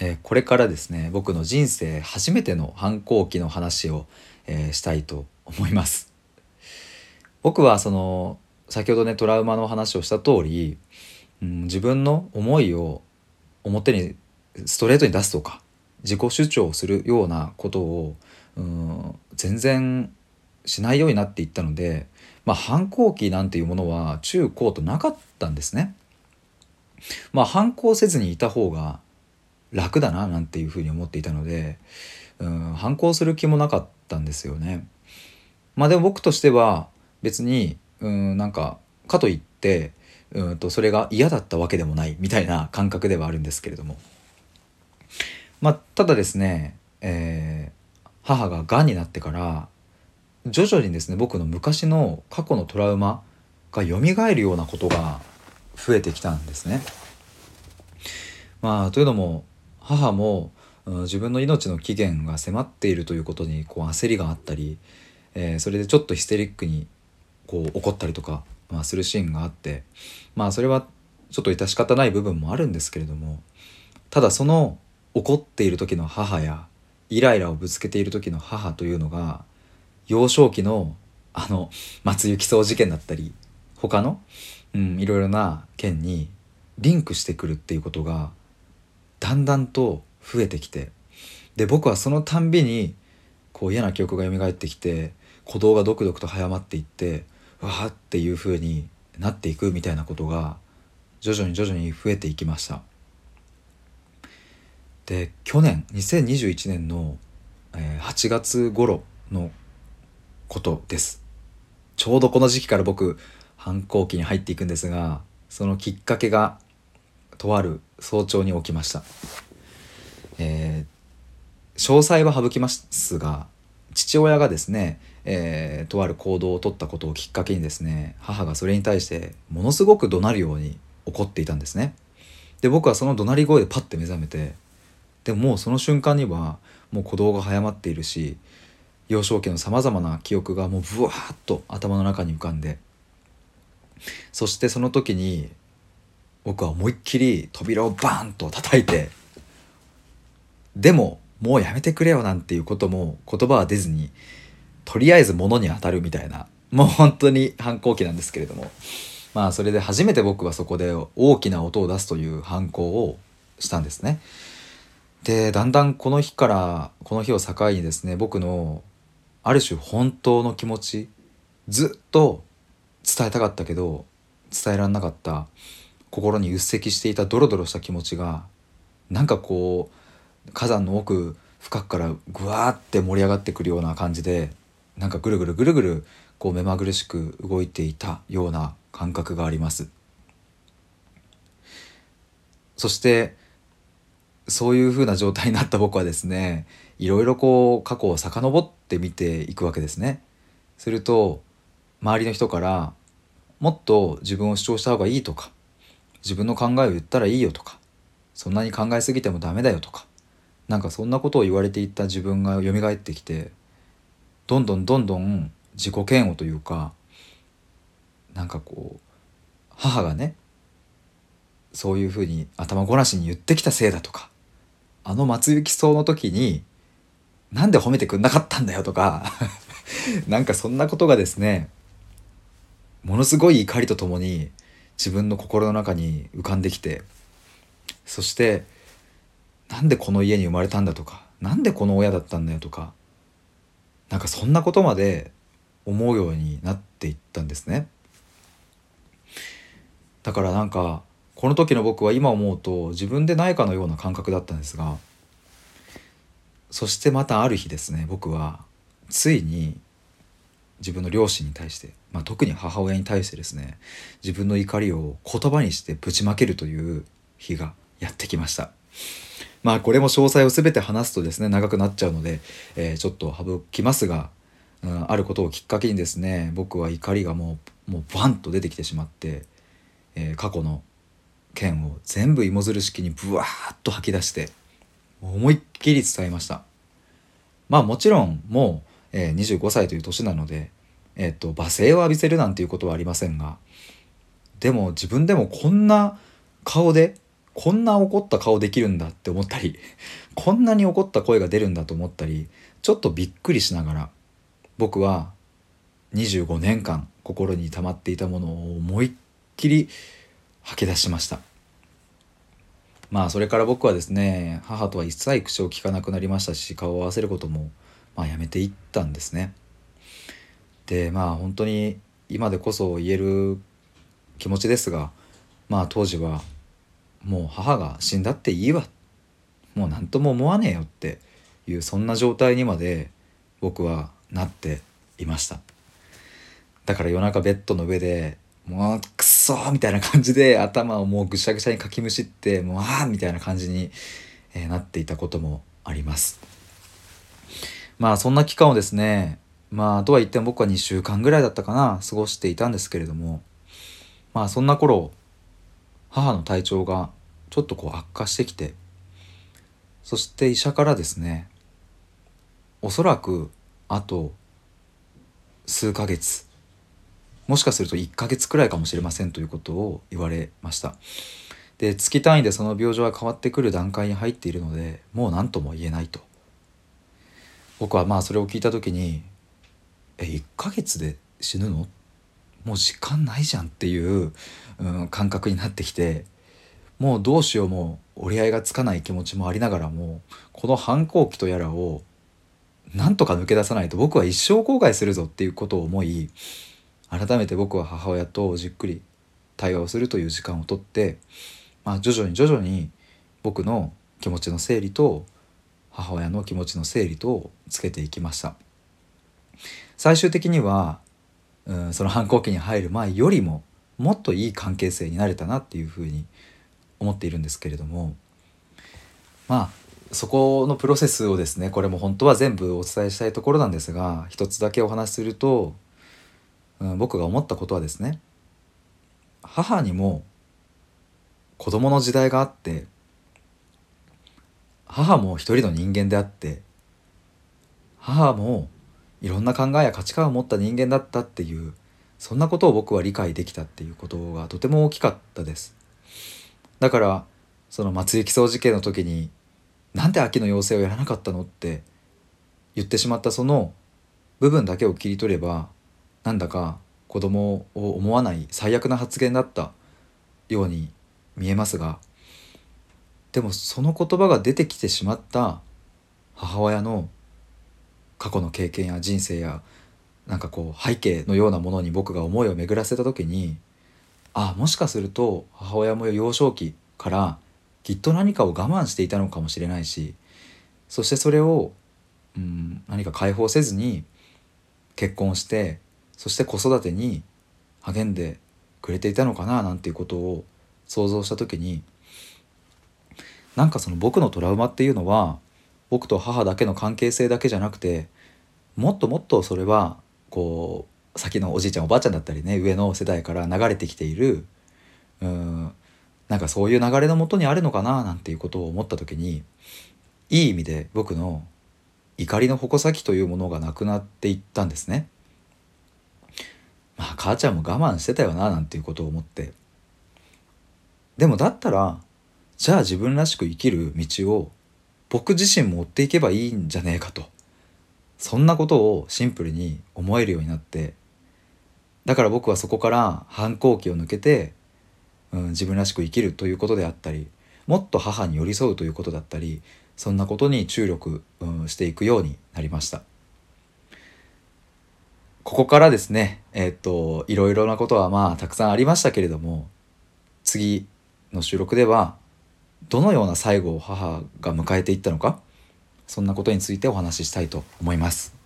えー、これからですね僕の人生初めての反抗期の話を、えー、したいと思います僕はその先ほどねトラウマの話をした通り、うん、自分の思いを表にストレートに出すとか自己主張するようなことを、うん、全然しないようになっていったので、まあ、反抗期なんていうものは中高となかったんですね。まあ反抗せずにいた方が楽だななんていうふうに思っていたので、うん、反抗する気もなかったんですよね。まあでも僕としては別にうんなんかかといってうんとそれが嫌だったわけでもないみたいな感覚ではあるんですけれどもまあただですね、えー、母ががんになってから徐々にですね僕の昔の過去のトラウマが蘇るようなことが増えてきたんですね。まあというのも母も自分の命の期限が迫っているということにこう焦りがあったり、えー、それでちょっとヒステリックにこう怒ったりとか、まあ、するシーンがあってまあそれはちょっと致し方ない部分もあるんですけれどもただその怒っている時の母やイライラをぶつけている時の母というのが幼少期のあの松雪荘事件だったり他の、うん、いろいろな件にリンクしてくるっていうことがだんだんと増えてきてで僕はそのたんびにこう嫌な記憶が蘇ってきて鼓動がドクドクと早まっていってわーっていう風になっていくみたいなことが徐々に徐々に増えていきました。で去年2021年の8月頃のことです。ちょうどこの時期から僕反抗期に入っていくんですがそのきっかけがとある早朝に起きました、えー、詳細は省きますが父親がですねえー、とある行動をとったことをきっかけにですね母がそれに対してものすごく怒鳴るように怒っていたんですね。で僕はその怒鳴り声でパッて目覚めてでももうその瞬間にはもう鼓動が早まっているし幼少期のさまざまな記憶がもうブワーッと頭の中に浮かんでそしてその時に僕は思いっきり扉をバーンと叩いてでももうやめてくれよなんていうことも言葉は出ずにとりあえず物に当たるみたいなもう本当に反抗期なんですけれどもまあそれで初めて僕はそこで大きな音を出すという反抗をしたんですね。でだんだんこの日からこの日を境にですね僕のある種本当の気持ちずっと伝えたかったけど伝えられなかった心にうっせきしていたドロドロした気持ちがなんかこう火山の奥深くからぐわーって盛り上がってくるような感じでなんかぐるぐるぐるぐるこう目まぐるしく動いていたような感覚があります。そしてそういう風な状態になった僕はですねいろいろこう過去を遡って見ていくわけですね。すると周りの人からもっと自分を主張した方がいいとか自分の考えを言ったらいいよとかそんなに考えすぎてもダメだよとかなんかそんなことを言われていた自分が蘇ってきてどんどんどんどん自己嫌悪というかなんかこう母がねそういうふうに頭ごなしに言ってきたせいだとかあの松雪荘の時になんで褒めてくんなかったんだよとか なんかそんなことがですねものすごい怒りとともに自分の心の中に浮かんできてそしてなんでこの家に生まれたんだとかなんでこの親だったんだよとかなんかそんなことまで思うようになっていったんですね。だからなんかこの時の僕は今思うと自分でないかのような感覚だったんですがそしてまたある日ですね僕はついに自分の両親に対して、まあ、特に母親に対してですね自分の怒りを言葉にしてぶちまけるという日がやってきました。まあこれも詳細を全て話すとですね長くなっちゃうので、えー、ちょっと省きますが、うん、あることをきっかけにですね僕は怒りがもうもうバンと出てきてしまって、えー、過去の件を全部芋づる式にブワーッと吐き出して思いっきり伝えましたまあもちろんもう、えー、25歳という年なので、えーと、罵声を浴びせるなんていうことはありませんがでも自分でもこんな顔でこんな怒った顔できるんだって思ったり こんなに怒った声が出るんだと思ったりちょっとびっくりしながら僕は25年間心に溜まっていたものを思いっきり吐き出しました。まあそれから僕はですね母とは一切口を聞かなくなりましたし顔を合わせることもまあやめていったんですね。でまあ本当に今でこそ言える気持ちですがまあ当時はもう母が死んだっていいわ。もう何とも思わねえよっていうそんな状態にまで僕はなっていました。だから夜中ベッドの上でもうくそーみたいな感じで頭をもうぐしゃぐしゃにかきむしってもうああみたいな感じに、え、なっていたこともあります。まあそんな期間をですねまあとは言っても僕は2週間ぐらいだったかな過ごしていたんですけれどもまあそんな頃母の体調がちょっとこう悪化してきてそして医者からですねおそらくあと数ヶ月もしかすると1ヶ月くらいかもしれませんということを言われました。で月単位でその病状は変わってくる段階に入っているのでもう何とも言えないと。僕はまあそれを聞いた時にえ1ヶ月で死ぬの？もう時間ないじゃんっていう、うん、感覚になってきてもうどうしようもう折り合いがつかない気持ちもありながらもこの反抗期とやらをなんとか抜け出さないと僕は一生後悔するぞっていうことを思い改めて僕は母親とじっくり対話をするという時間をとって、まあ、徐々に徐々に僕の気持ちの整理と母親の気持ちの整理とつけていきました。最終的には、うん、その反抗期に入る前よりももっといい関係性になれたなっていうふうに思っているんですけれどもまあそこのプロセスをですねこれも本当は全部お伝えしたいところなんですが一つだけお話しすると、うん、僕が思ったことはですね母にも子供の時代があって母も一人の人間であって母もいろんな考えや価値観を持った人間だったっていうそんなことを僕は理解できたっていうことがとても大きかったですだからその松雪総事件の時に「なんで秋の妖精をやらなかったの?」って言ってしまったその部分だけを切り取ればなんだか子供を思わない最悪な発言だったように見えますがでもその言葉が出てきてしまった母親の過去の経験や人生やなんかこう背景のようなものに僕が思いを巡らせた時にああもしかすると母親も幼少期からきっと何かを我慢していたのかもしれないしそしてそれを、うん、何か解放せずに結婚してそして子育てに励んでくれていたのかななんていうことを想像した時になんかその僕のトラウマっていうのは僕と母だけの関係性だけじゃなくてもっともっとそれはこう先のおじいちゃんおばあちゃんだったりね上の世代から流れてきているうんなんかそういう流れのもとにあるのかななんていうことを思った時にいい意味で僕の怒りの矛先というものがなくなっていったんですね。まあ母ちゃんも我慢してたよななんていうことを思ってでもだったらじゃあ自分らしく生きる道を僕自身も追っていけばいいんじゃねえかと。そんなことをシンプルに思えるようになって。だから僕はそこから反抗期を抜けて、うん、自分らしく生きるということであったりもっと母に寄り添うということだったりそんなことに注力、うん、していくようになりました。ここからですねえー、っといろいろなことはまあたくさんありましたけれども次の収録ではどのような最後を母が迎えていったのかそんなことについてお話ししたいと思います。